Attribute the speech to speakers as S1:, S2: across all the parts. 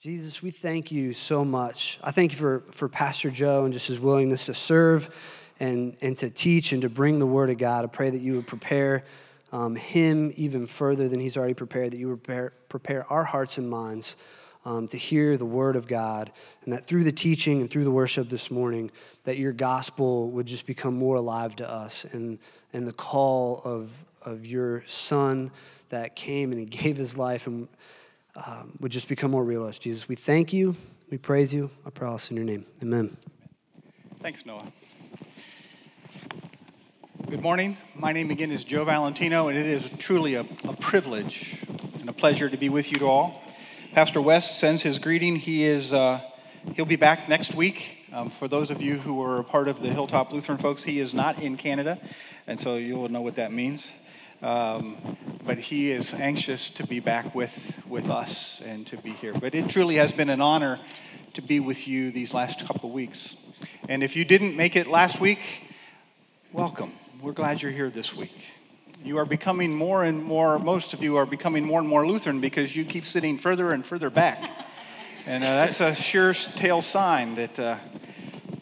S1: Jesus, we thank you so much. I thank you for, for Pastor Joe and just his willingness to serve and, and to teach and to bring the word of God. I pray that you would prepare um, him even further than he's already prepared, that you would prepare, prepare our hearts and minds um, to hear the word of God, and that through the teaching and through the worship this morning, that your gospel would just become more alive to us and, and the call of, of your son that came and he gave his life and um, would just become more real to us. Jesus, we thank you. We praise you. I pray all in your name. Amen.
S2: Thanks, Noah. Good morning. My name again is Joe Valentino, and it is truly a, a privilege and a pleasure to be with you all. Pastor West sends his greeting. He is uh, he'll be back next week. Um, for those of you who are a part of the Hilltop Lutheran folks, he is not in Canada, and so you'll know what that means. Um, but he is anxious to be back with, with us and to be here. But it truly has been an honor to be with you these last couple of weeks. And if you didn't make it last week, welcome. We're glad you're here this week. You are becoming more and more, most of you are becoming more and more Lutheran because you keep sitting further and further back. And uh, that's a sure tail sign that uh,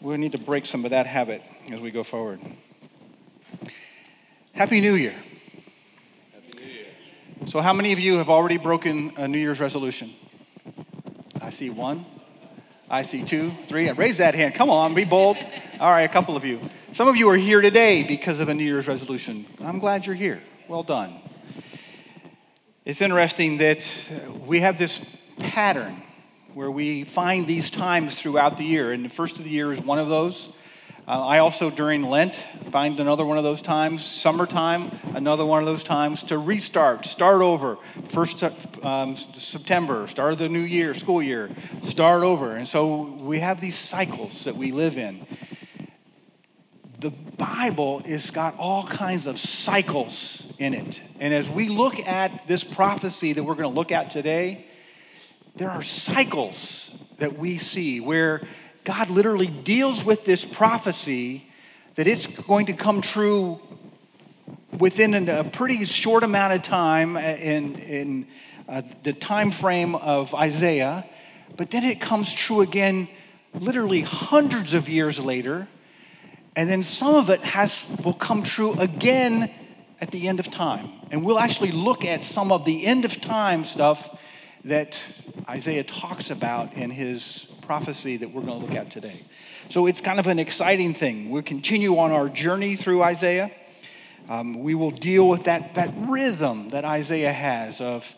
S2: we need to break some of that habit as we go forward. Happy New Year. So, how many of you have already broken a New Year's resolution? I see one. I see two, three. Raise that hand. Come on, be bold. All right, a couple of you. Some of you are here today because of a New Year's resolution. I'm glad you're here. Well done. It's interesting that we have this pattern where we find these times throughout the year, and the first of the year is one of those. Uh, I also, during Lent, find another one of those times. Summertime, another one of those times to restart, start over. First um, September, start of the new year, school year, start over. And so we have these cycles that we live in. The Bible has got all kinds of cycles in it. And as we look at this prophecy that we're going to look at today, there are cycles that we see where God literally deals with this prophecy that it's going to come true within a pretty short amount of time in, in uh, the time frame of Isaiah, but then it comes true again literally hundreds of years later, and then some of it has will come true again at the end of time. And we'll actually look at some of the end of time stuff that Isaiah talks about in his prophecy that we're going to look at today. So it's kind of an exciting thing. We'll continue on our journey through Isaiah. Um, we will deal with that, that rhythm that Isaiah has of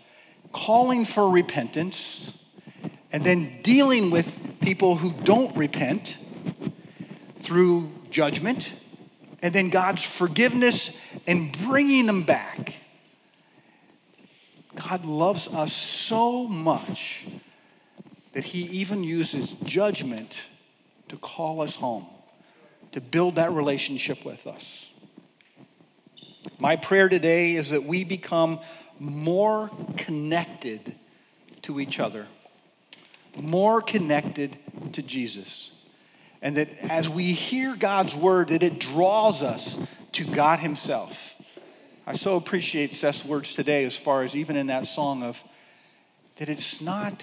S2: calling for repentance and then dealing with people who don't repent through judgment and then God's forgiveness and bringing them back. God loves us so much that he even uses judgment to call us home, to build that relationship with us. My prayer today is that we become more connected to each other, more connected to Jesus. And that as we hear God's word, that it draws us to God Himself. I so appreciate Seth's words today, as far as even in that song of that it's not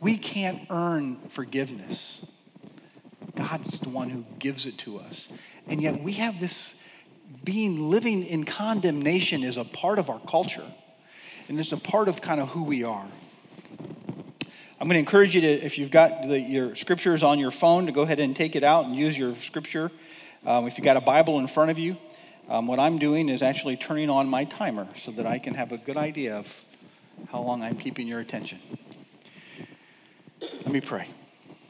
S2: we can't earn forgiveness. God's the one who gives it to us. And yet we have this being living in condemnation is a part of our culture. And it's a part of kind of who we are. I'm going to encourage you to, if you've got the, your scriptures on your phone, to go ahead and take it out and use your scripture. Um, if you've got a Bible in front of you, um, what I'm doing is actually turning on my timer so that I can have a good idea of how long I'm keeping your attention. Let me pray.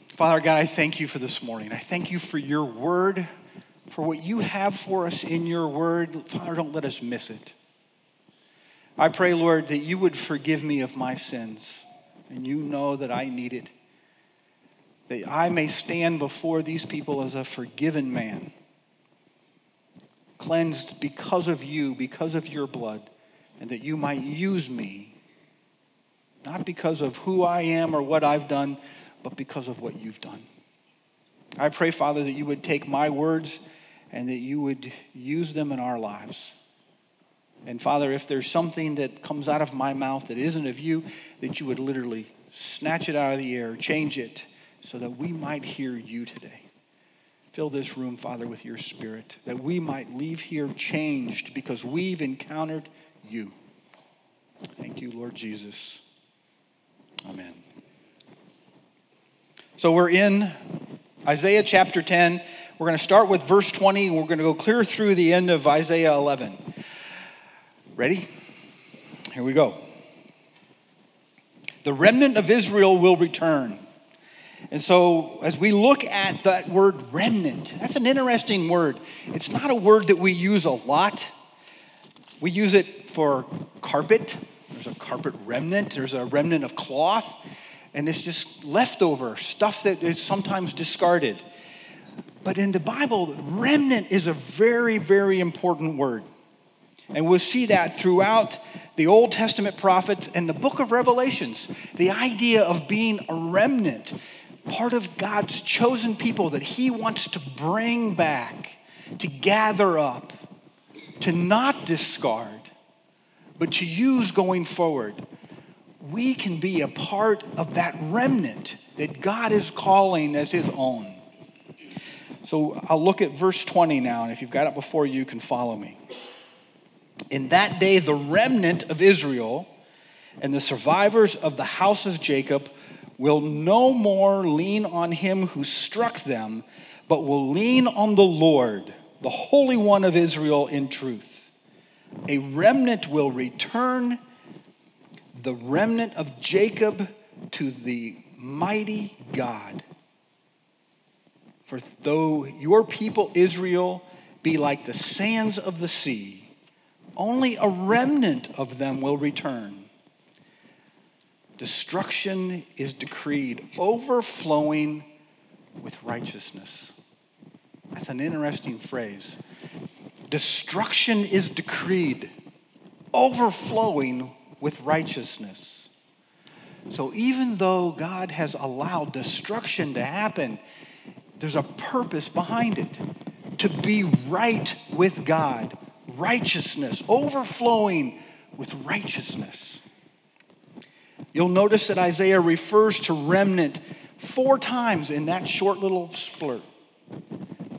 S2: Father God, I thank you for this morning. I thank you for your word, for what you have for us in your word. Father, don't let us miss it. I pray, Lord, that you would forgive me of my sins, and you know that I need it. That I may stand before these people as a forgiven man, cleansed because of you, because of your blood, and that you might use me not because of who I am or what I've done, but because of what you've done. I pray, Father, that you would take my words and that you would use them in our lives. And Father, if there's something that comes out of my mouth that isn't of you, that you would literally snatch it out of the air, change it so that we might hear you today. Fill this room, Father, with your spirit, that we might leave here changed because we've encountered you. Thank you, Lord Jesus. Amen. So we're in Isaiah chapter 10. We're going to start with verse 20 and we're going to go clear through the end of Isaiah 11. Ready? Here we go. The remnant of Israel will return. And so, as we look at that word remnant, that's an interesting word. It's not a word that we use a lot. We use it for carpet. There's a carpet remnant, there's a remnant of cloth, and it's just leftover stuff that is sometimes discarded. But in the Bible, remnant is a very, very important word. And we'll see that throughout the Old Testament prophets and the book of Revelations. The idea of being a remnant, part of God's chosen people that He wants to bring back, to gather up, to not discard, but to use going forward. We can be a part of that remnant that God is calling as His own. So I'll look at verse 20 now, and if you've got it before you, you can follow me. In that day, the remnant of Israel and the survivors of the house of Jacob will no more lean on him who struck them, but will lean on the Lord, the Holy One of Israel, in truth. A remnant will return, the remnant of Jacob, to the mighty God. For though your people Israel be like the sands of the sea, only a remnant of them will return. Destruction is decreed, overflowing with righteousness. That's an interesting phrase. Destruction is decreed, overflowing with righteousness. So even though God has allowed destruction to happen, there's a purpose behind it to be right with God righteousness, overflowing with righteousness. You'll notice that Isaiah refers to remnant four times in that short little splurt.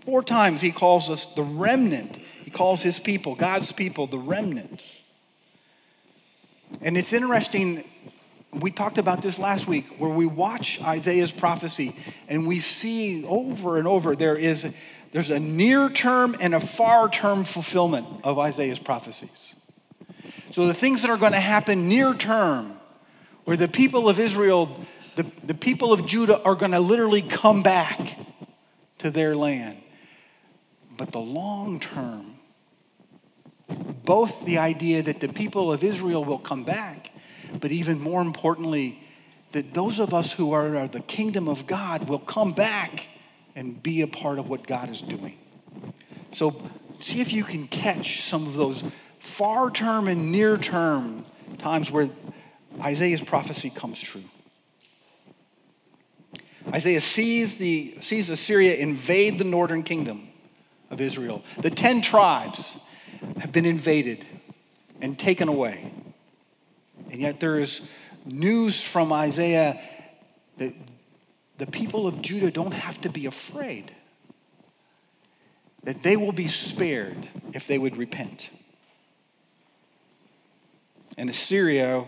S2: Four times he calls us the remnant. He calls his people, God's people, the remnant. And it's interesting, we talked about this last week, where we watch Isaiah's prophecy and we see over and over there is there's a near term and a far term fulfillment of Isaiah's prophecies. So the things that are going to happen near term, where the people of Israel, the, the people of Judah are going to literally come back to their land. But the long term, both the idea that the people of Israel will come back, but even more importantly, that those of us who are the kingdom of God will come back and be a part of what God is doing. So, see if you can catch some of those far term and near term times where Isaiah's prophecy comes true. Isaiah sees, the, sees Assyria invade the northern kingdom of Israel. The 10 tribes have been invaded and taken away. And yet there is news from Isaiah that the people of Judah don't have to be afraid that they will be spared if they would repent. And Assyria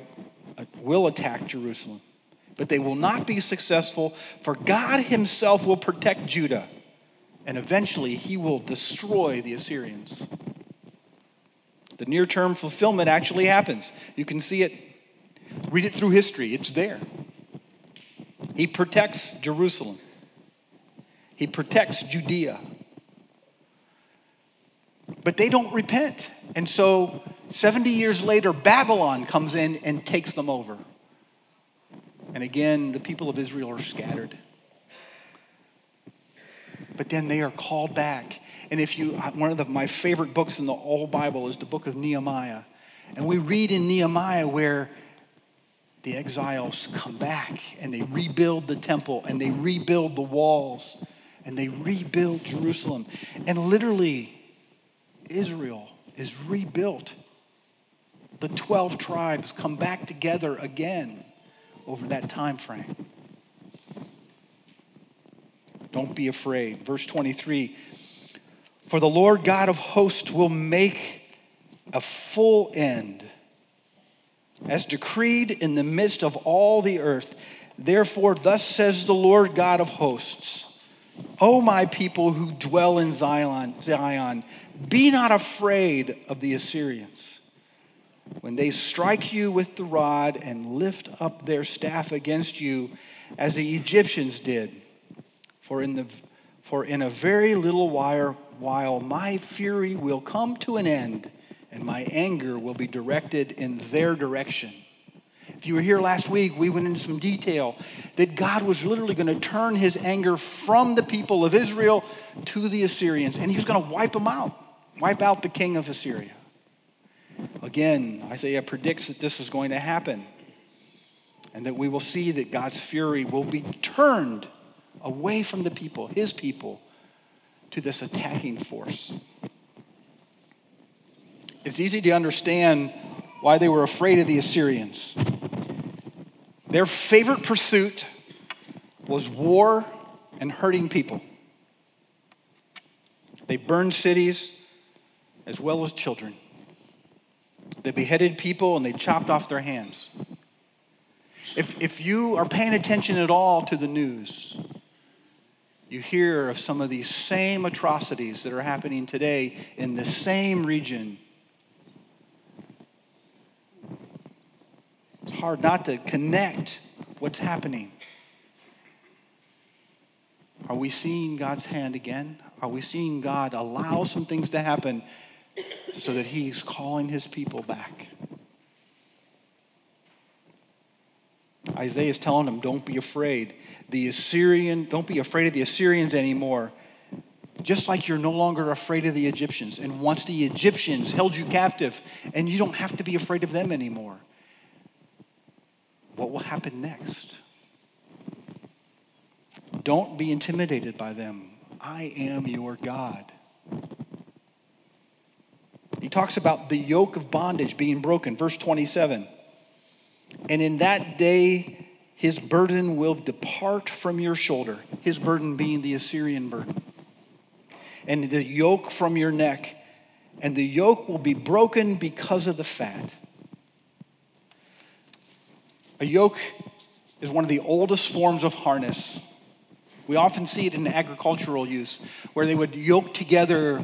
S2: uh, will attack Jerusalem, but they will not be successful, for God Himself will protect Judah, and eventually He will destroy the Assyrians. The near term fulfillment actually happens. You can see it, read it through history, it's there. He protects Jerusalem, He protects Judea. But they don't repent. And so 70 years later, Babylon comes in and takes them over. And again, the people of Israel are scattered. But then they are called back. And if you, one of the, my favorite books in the whole Bible is the book of Nehemiah. And we read in Nehemiah where the exiles come back and they rebuild the temple and they rebuild the walls and they rebuild Jerusalem. And literally, Israel is rebuilt. The 12 tribes come back together again over that time frame. Don't be afraid. Verse 23 For the Lord God of hosts will make a full end, as decreed in the midst of all the earth. Therefore, thus says the Lord God of hosts O my people who dwell in Zion, Zion, be not afraid of the Assyrians. When they strike you with the rod and lift up their staff against you, as the Egyptians did, for in, the, for in a very little while, my fury will come to an end, and my anger will be directed in their direction. If you were here last week, we went into some detail that God was literally going to turn his anger from the people of Israel to the Assyrians, and he was going to wipe them out, wipe out the king of Assyria. Again, Isaiah predicts that this is going to happen, and that we will see that God's fury will be turned away from the people, his people, to this attacking force. It's easy to understand why they were afraid of the Assyrians. Their favorite pursuit was war and hurting people. They burned cities as well as children. They beheaded people and they chopped off their hands. If, if you are paying attention at all to the news, you hear of some of these same atrocities that are happening today in the same region It's hard not to connect what's happening. Are we seeing God's hand again? Are we seeing God allow some things to happen so that He's calling His people back? Isaiah is telling them, don't be afraid. The Assyrian, don't be afraid of the Assyrians anymore. Just like you're no longer afraid of the Egyptians. And once the Egyptians held you captive, and you don't have to be afraid of them anymore what will happen next? Don't be intimidated by them. I am your God. He talks about the yoke of bondage being broken. Verse 27. And in that day, his burden will depart from your shoulder, his burden being the Assyrian burden, and the yoke from your neck, and the yoke will be broken because of the fat. A yoke is one of the oldest forms of harness. We often see it in agricultural use, where they would yoke together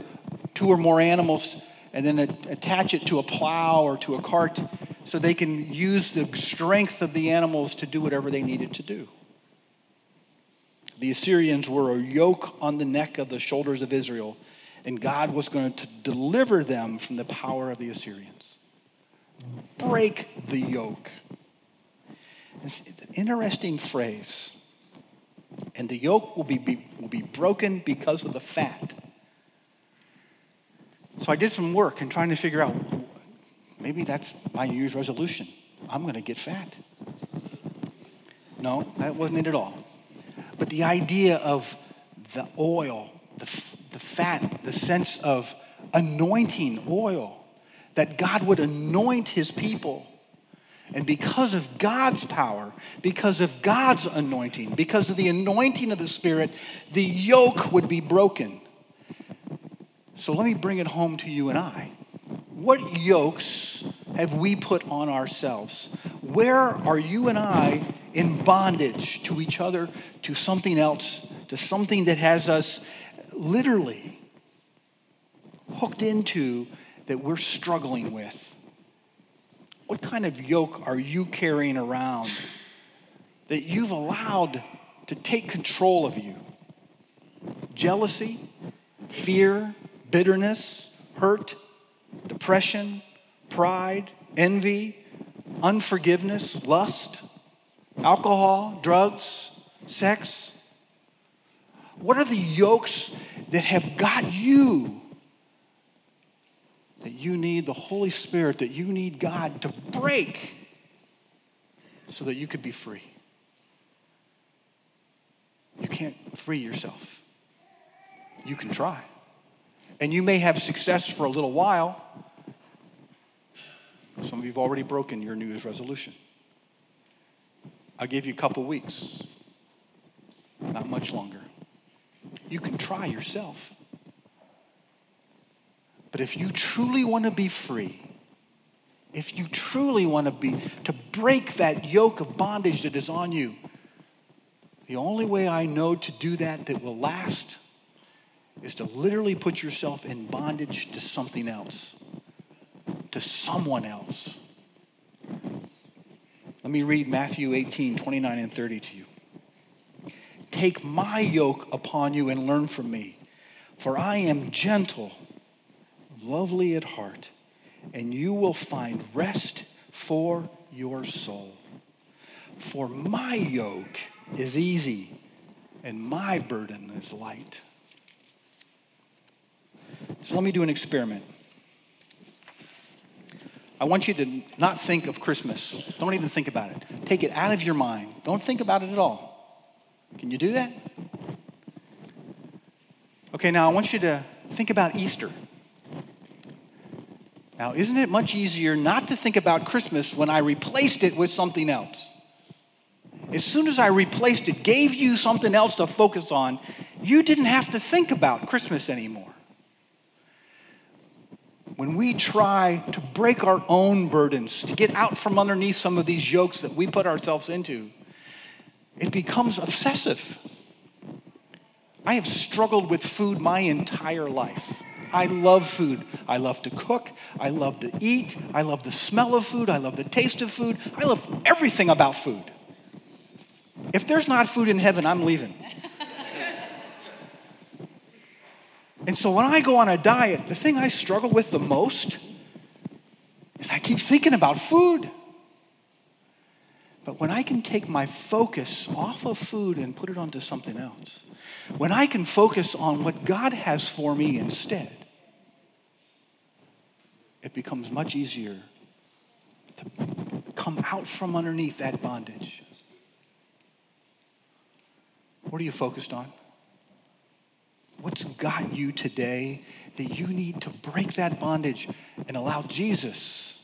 S2: two or more animals and then attach it to a plow or to a cart so they can use the strength of the animals to do whatever they needed to do. The Assyrians were a yoke on the neck of the shoulders of Israel, and God was going to deliver them from the power of the Assyrians. Break the yoke. It's an interesting phrase. And the yoke will be, be, will be broken because of the fat. So I did some work in trying to figure out maybe that's my New Year's resolution. I'm going to get fat. No, that wasn't it at all. But the idea of the oil, the, the fat, the sense of anointing oil, that God would anoint his people and because of God's power, because of God's anointing, because of the anointing of the Spirit, the yoke would be broken. So let me bring it home to you and I. What yokes have we put on ourselves? Where are you and I in bondage to each other, to something else, to something that has us literally hooked into that we're struggling with? What kind of yoke are you carrying around that you've allowed to take control of you? Jealousy, fear, bitterness, hurt, depression, pride, envy, unforgiveness, lust, alcohol, drugs, sex? What are the yokes that have got you that you need the Holy Spirit, that you need God to break so that you could be free. You can't free yourself. You can try. And you may have success for a little while. Some of you have already broken your New Year's resolution. I'll give you a couple weeks, not much longer. You can try yourself. But if you truly want to be free, if you truly want to be to break that yoke of bondage that is on you, the only way I know to do that that will last is to literally put yourself in bondage to something else, to someone else. Let me read Matthew 18, 29 and 30 to you. Take my yoke upon you and learn from me, for I am gentle, lovely at heart, and you will find rest for your soul. For my yoke is easy and my burden is light. So let me do an experiment. I want you to not think of Christmas. Don't even think about it. Take it out of your mind. Don't think about it at all. Can you do that? Okay, now I want you to think about Easter. Now, isn't it much easier not to think about Christmas when I replaced it with something else? As soon as I replaced it, gave you something else to focus on, you didn't have to think about Christmas anymore. When we try to break our own burdens, to get out from underneath some of these yokes that we put ourselves into, it becomes obsessive. I have struggled with food my entire life. I love food. I love to cook. I love to eat. I love the smell of food. I love the taste of food. I love everything about food. If there's not food in heaven, I'm leaving. And so when I go on a diet, the thing I struggle with the most is I keep thinking about food. But when I can take my focus off of food and put it onto something else, when I can focus on what God has for me instead, it becomes much easier to come out from underneath that bondage. What are you focused on? What's got you today that you need to break that bondage and allow Jesus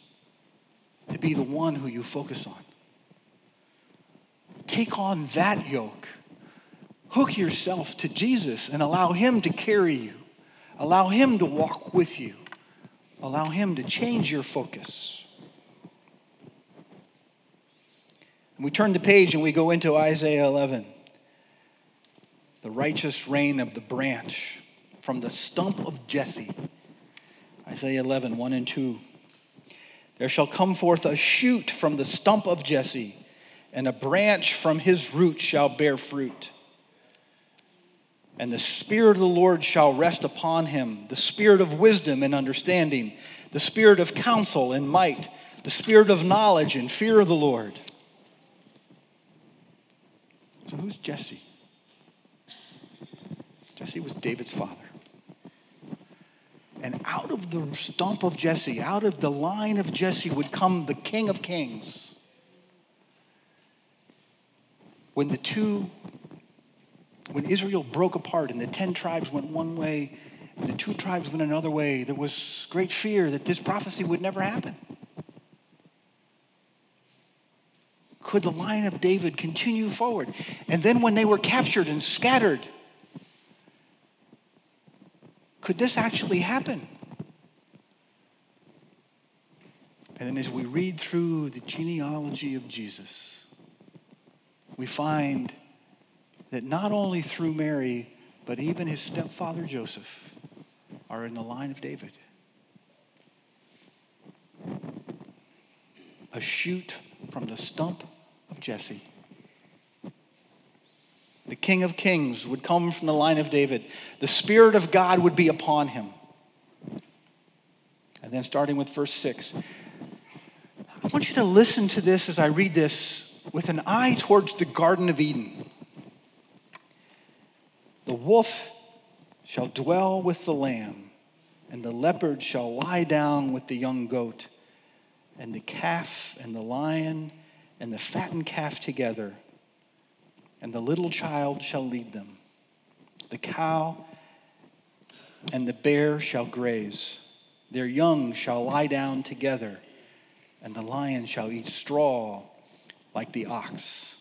S2: to be the one who you focus on? Take on that yoke. Hook yourself to Jesus and allow Him to carry you. Allow Him to walk with you. Allow Him to change your focus. And we turn the page and we go into Isaiah 11 the righteous reign of the branch from the stump of Jesse. Isaiah 11, 1 and 2. There shall come forth a shoot from the stump of Jesse, and a branch from his root shall bear fruit. And the Spirit of the Lord shall rest upon him the Spirit of wisdom and understanding, the Spirit of counsel and might, the Spirit of knowledge and fear of the Lord. So, who's Jesse? Jesse was David's father. And out of the stump of Jesse, out of the line of Jesse, would come the King of Kings. When the two, when Israel broke apart and the 10 tribes went one way and the two tribes went another way, there was great fear that this prophecy would never happen. Could the line of David continue forward? And then when they were captured and scattered, could this actually happen? And then as we read through the genealogy of Jesus, we find that not only through Mary, but even his stepfather Joseph are in the line of David. A shoot from the stump of Jesse the King of Kings, would come from the line of David. The Spirit of God would be upon him. And then, starting with verse 6, I want you to listen to this as I read this with an eye towards the Garden of Eden. The wolf shall dwell with the lamb, and the leopard shall lie down with the young goat, and the calf and the lion and the fattened calf together and the little child shall lead them. The cow and the bear shall graze. Their young shall lie down together, and the lion shall eat straw like the ox.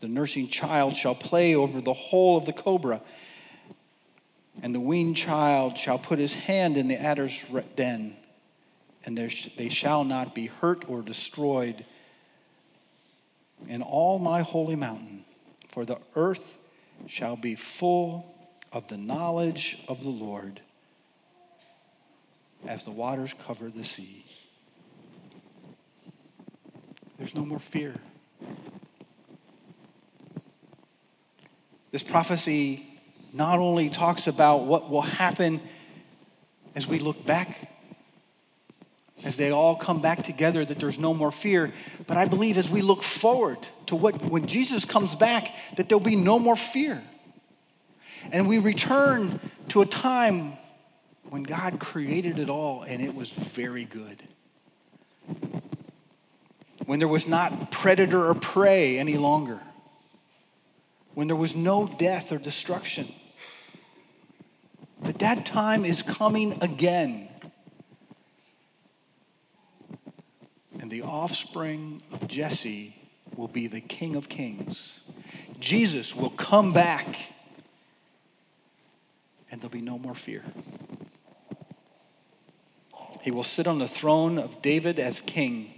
S2: The nursing child shall play over the hole of the cobra, and the weaned child shall put his hand in the adder's den, and they shall not be hurt or destroyed in all my holy mountain, for the earth shall be full of the knowledge of the Lord as the waters cover the sea. There's no more fear. This prophecy not only talks about what will happen as we look back, as they all come back together, that there's no more fear, but I believe as we look forward to what, when Jesus comes back, that there'll be no more fear. And we return to a time when God created it all and it was very good. When there was not predator or prey any longer. When there was no death or destruction. But that time is coming again. And the offspring of Jesse will be the King of Kings. Jesus will come back and there'll be no more fear. He will sit on the throne of David as king.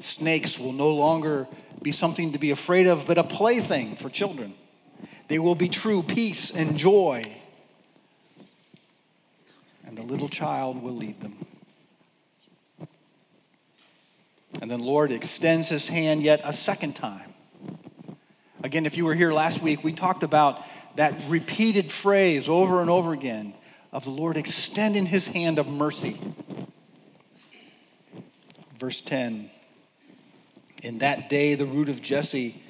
S2: Snakes will no longer be something to be afraid of, but a plaything for children. They will be true peace and joy. And the little child will lead them. And then Lord extends his hand yet a second time. Again, if you were here last week, we talked about that repeated phrase over and over again of the Lord extending his hand of mercy. Verse 10 In that day, the root of Jesse,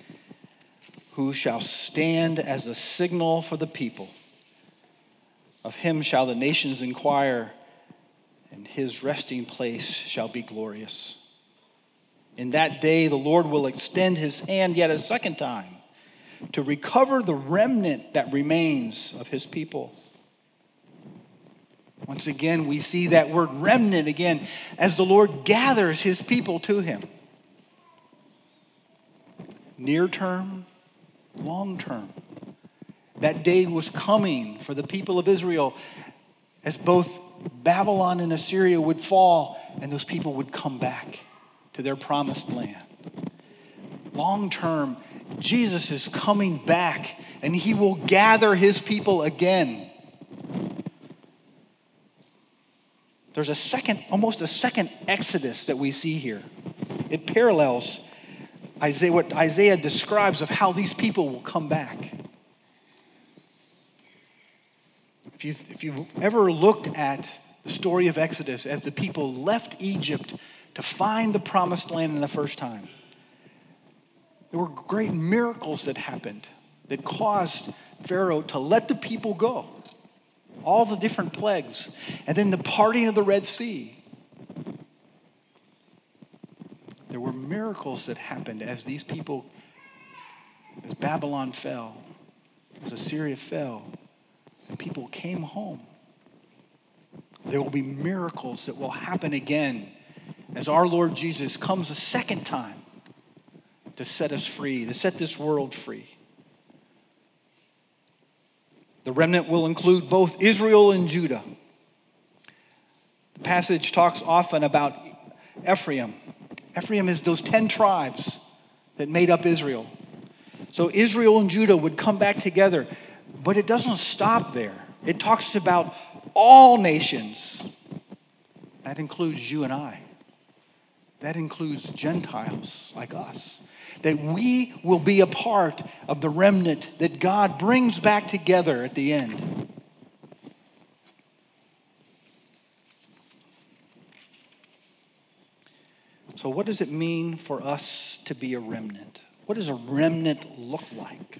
S2: who shall stand as a signal for the people, of him shall the nations inquire, and his resting place shall be glorious. In that day, the Lord will extend his hand yet a second time to recover the remnant that remains of his people once again, we see that word remnant again as the Lord gathers his people to him. Near term, long term. That day was coming for the people of Israel as both Babylon and Assyria would fall and those people would come back to their promised land. Long term, Jesus is coming back and he will gather his people again. There's a second, almost a second exodus that we see here. It parallels Isaiah, what Isaiah describes of how these people will come back. If, you, if you've ever looked at the story of Exodus as the people left Egypt to find the promised land in the first time, there were great miracles that happened that caused Pharaoh to let the people go all the different plagues, and then the parting of the Red Sea. There were miracles that happened as these people, as Babylon fell, as Assyria fell, and people came home. There will be miracles that will happen again as our Lord Jesus comes a second time to set us free, to set this world free. The remnant will include both Israel and Judah. The passage talks often about Ephraim. Ephraim is those 10 tribes that made up Israel. So Israel and Judah would come back together, but it doesn't stop there. It talks about all nations. That includes you and I. That includes Gentiles like us that we will be a part of the remnant that God brings back together at the end. So, what does it mean for us to be a remnant? What does a remnant look like?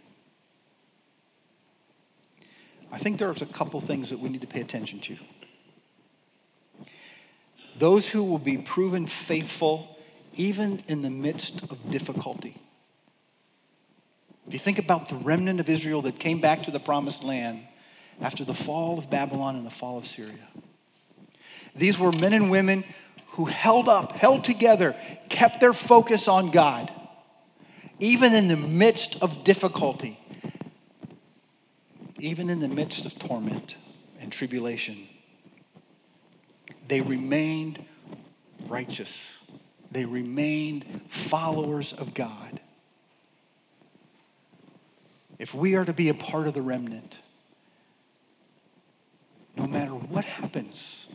S2: I think there's a couple things that we need to pay attention to. Those who will be proven faithful even in the midst of difficulty. If you think about the remnant of Israel that came back to the promised land after the fall of Babylon and the fall of Syria, these were men and women who held up, held together, kept their focus on God. even in the midst of difficulty, even in the midst of torment and tribulation, they remained righteous. They remained followers of God. If we are to be a part of the remnant, no matter what happens,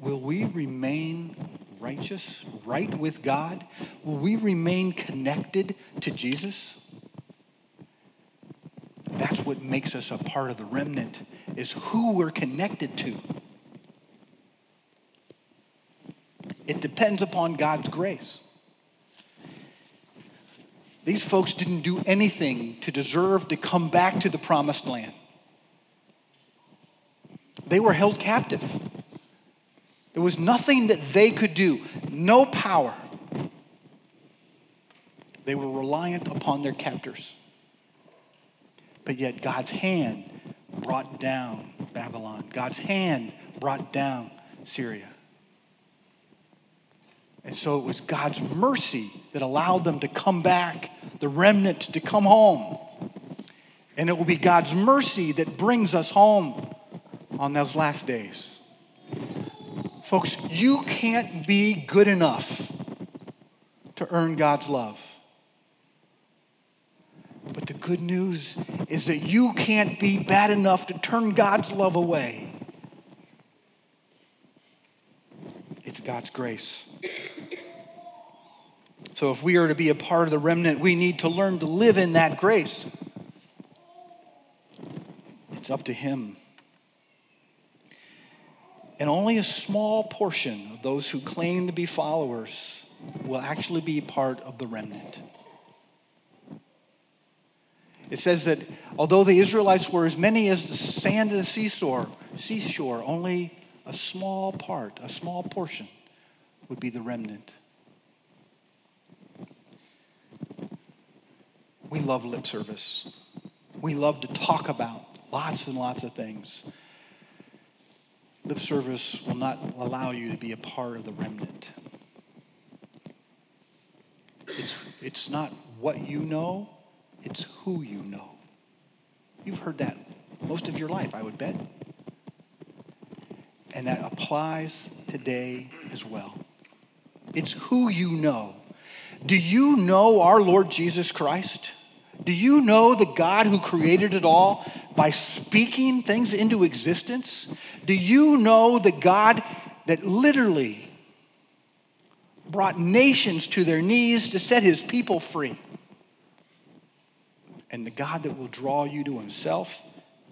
S2: will we remain righteous, right with God? Will we remain connected to Jesus? That's what makes us a part of the remnant, is who we're connected to. It depends upon God's grace. These folks didn't do anything to deserve to come back to the promised land. They were held captive. There was nothing that they could do, no power. They were reliant upon their captors. But yet, God's hand brought down Babylon, God's hand brought down Syria. And so it was God's mercy that allowed them to come back, the remnant to come home. And it will be God's mercy that brings us home on those last days. Folks, you can't be good enough to earn God's love. But the good news is that you can't be bad enough to turn God's love away. It's God's grace. So, if we are to be a part of the remnant, we need to learn to live in that grace. It's up to Him. And only a small portion of those who claim to be followers will actually be part of the remnant. It says that although the Israelites were as many as the sand of the seashore, seashore, only a small part, a small portion would be the remnant. We love lip service. We love to talk about lots and lots of things. Lip service will not allow you to be a part of the remnant. It's, it's not what you know, it's who you know. You've heard that most of your life, I would bet. And that applies today as well. It's who you know. Do you know our Lord Jesus Christ? Do you know the God who created it all by speaking things into existence? Do you know the God that literally brought nations to their knees to set his people free? And the God that will draw you to himself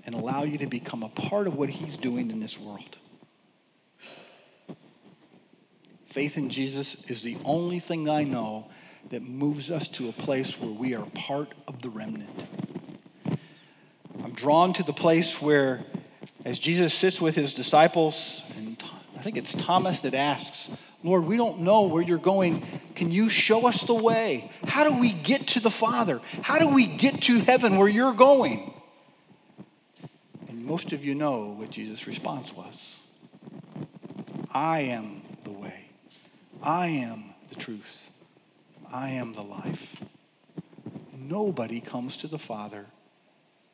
S2: and allow you to become a part of what he's doing in this world. Faith in Jesus is the only thing I know that moves us to a place where we are part of the remnant. I'm drawn to the place where, as Jesus sits with his disciples, and I think it's Thomas that asks, Lord, we don't know where you're going. Can you show us the way? How do we get to the Father? How do we get to heaven where you're going? And most of you know what Jesus' response was I am the way, I am the truth, I am the life. Nobody comes to the Father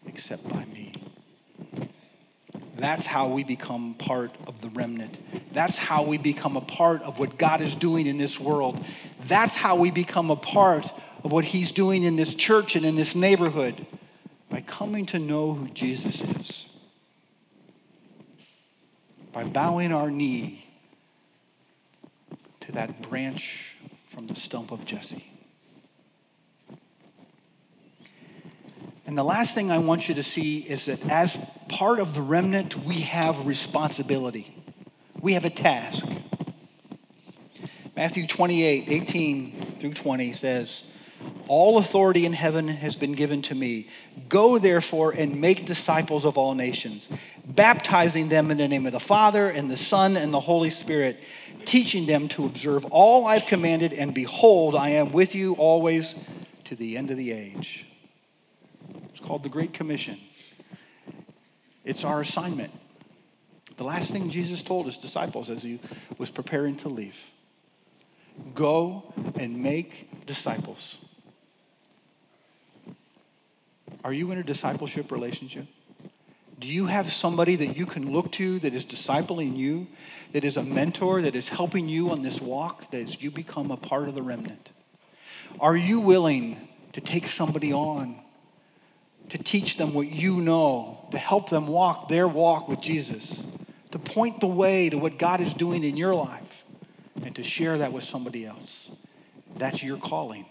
S2: except by me. That's how we become part of the remnant. That's how we become a part of what God is doing in this world. That's how we become a part of what He's doing in this church and in this neighborhood by coming to know who Jesus is, by bowing our knee to that branch stump of Jesse. And the last thing I want you to see is that as part of the remnant, we have responsibility. We have a task. Matthew 28, 18 through 20 says, All authority in heaven has been given to me. Go therefore and make disciples of all nations, baptizing them in the name of the Father and the Son and the Holy Spirit teaching them to observe all I've commanded, and behold, I am with you always to the end of the age. It's called the Great Commission. It's our assignment. The last thing Jesus told his disciples as he was preparing to leave go and make disciples. Are you in a discipleship relationship? Do you have somebody that you can look to that is discipling you, that is a mentor, that is helping you on this walk, that as you become a part of the remnant? Are you willing to take somebody on, to teach them what you know, to help them walk their walk with Jesus, to point the way to what God is doing in your life, and to share that with somebody else? That's your calling.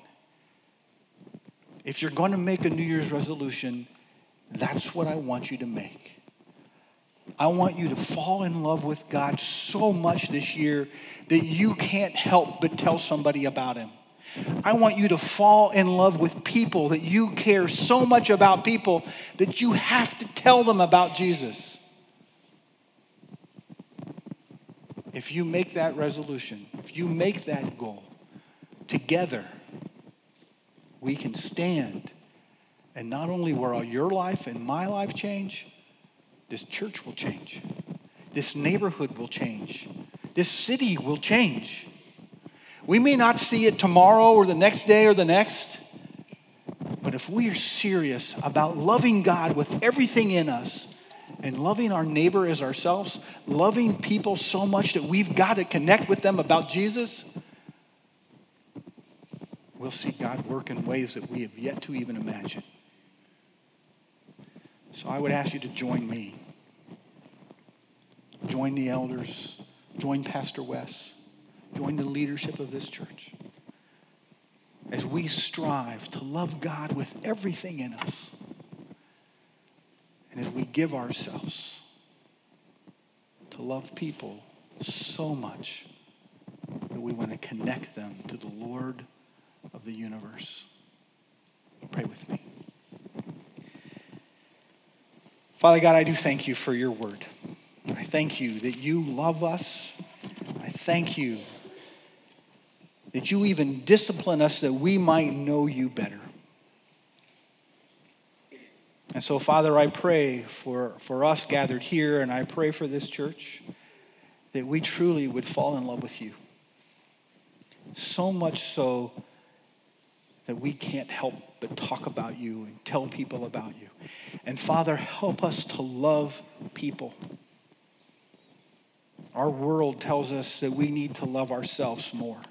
S2: If you're going to make a New Year's resolution, that's what I want you to make. I want you to fall in love with God so much this year that you can't help but tell somebody about Him. I want you to fall in love with people, that you care so much about people that you have to tell them about Jesus. If you make that resolution, if you make that goal, together, we can stand. And not only will your life and my life change, this church will change. This neighborhood will change. This city will change. We may not see it tomorrow or the next day or the next, but if we are serious about loving God with everything in us and loving our neighbor as ourselves, loving people so much that we've got to connect with them about Jesus, we'll see God work in ways that we have yet to even imagine. So I would ask you to join me. Join the elders, join Pastor Wes, join the leadership of this church as we strive to love God with everything in us and as we give ourselves to love people so much that we want to connect them to the Lord of the universe. Pray with me. Father God, I do thank you for your word. I thank you that you love us. I thank you that you even discipline us that we might know you better. And so, Father, I pray for, for us gathered here, and I pray for this church that we truly would fall in love with you. So much so that we can't help but talk about you and tell people about you. And Father, help us to love people. Our world tells us that we need to love ourselves more.